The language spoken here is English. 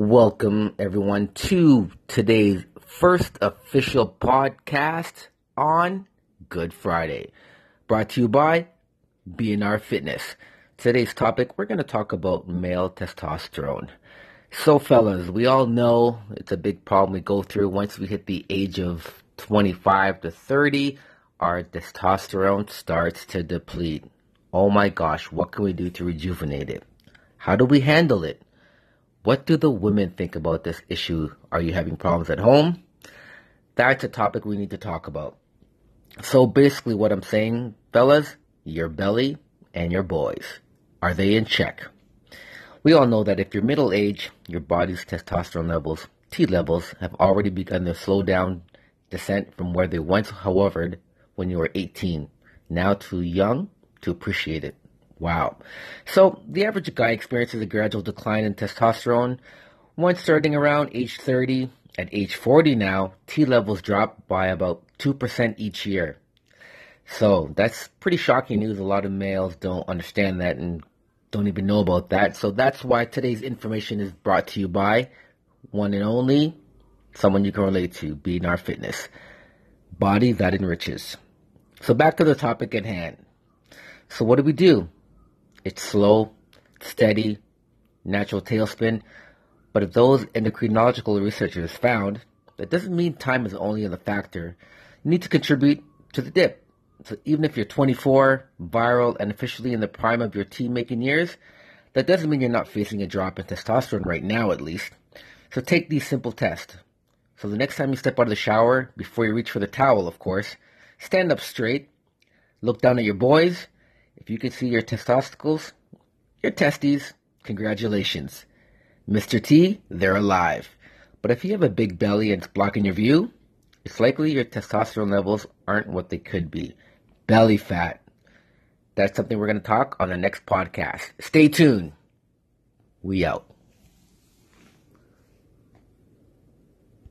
Welcome, everyone, to today's first official podcast on Good Friday. Brought to you by BNR Fitness. Today's topic, we're going to talk about male testosterone. So, fellas, we all know it's a big problem we go through once we hit the age of 25 to 30. Our testosterone starts to deplete. Oh my gosh, what can we do to rejuvenate it? How do we handle it? What do the women think about this issue? Are you having problems at home? That's a topic we need to talk about. So basically what I'm saying, fellas, your belly and your boys, are they in check? We all know that if you're middle age, your body's testosterone levels, T levels, have already begun their slow down descent from where they once hovered when you were 18. Now too young to appreciate it. Wow. So the average guy experiences a gradual decline in testosterone once starting around age 30. At age 40 now, T levels drop by about 2% each year. So that's pretty shocking news. A lot of males don't understand that and don't even know about that. So that's why today's information is brought to you by one and only someone you can relate to, BNR Fitness. Body that enriches. So back to the topic at hand. So what do we do? It's slow, steady, natural tailspin. But if those endocrinological researchers found, that doesn't mean time is only a factor. You need to contribute to the dip. So even if you're 24, viral, and officially in the prime of your team making years, that doesn't mean you're not facing a drop in testosterone right now, at least. So take these simple tests. So the next time you step out of the shower, before you reach for the towel, of course, stand up straight, look down at your boys, if you can see your testicles, your testes, congratulations. Mr. T, they're alive. But if you have a big belly and it's blocking your view, it's likely your testosterone levels aren't what they could be. Belly fat. That's something we're going to talk on the next podcast. Stay tuned. We out.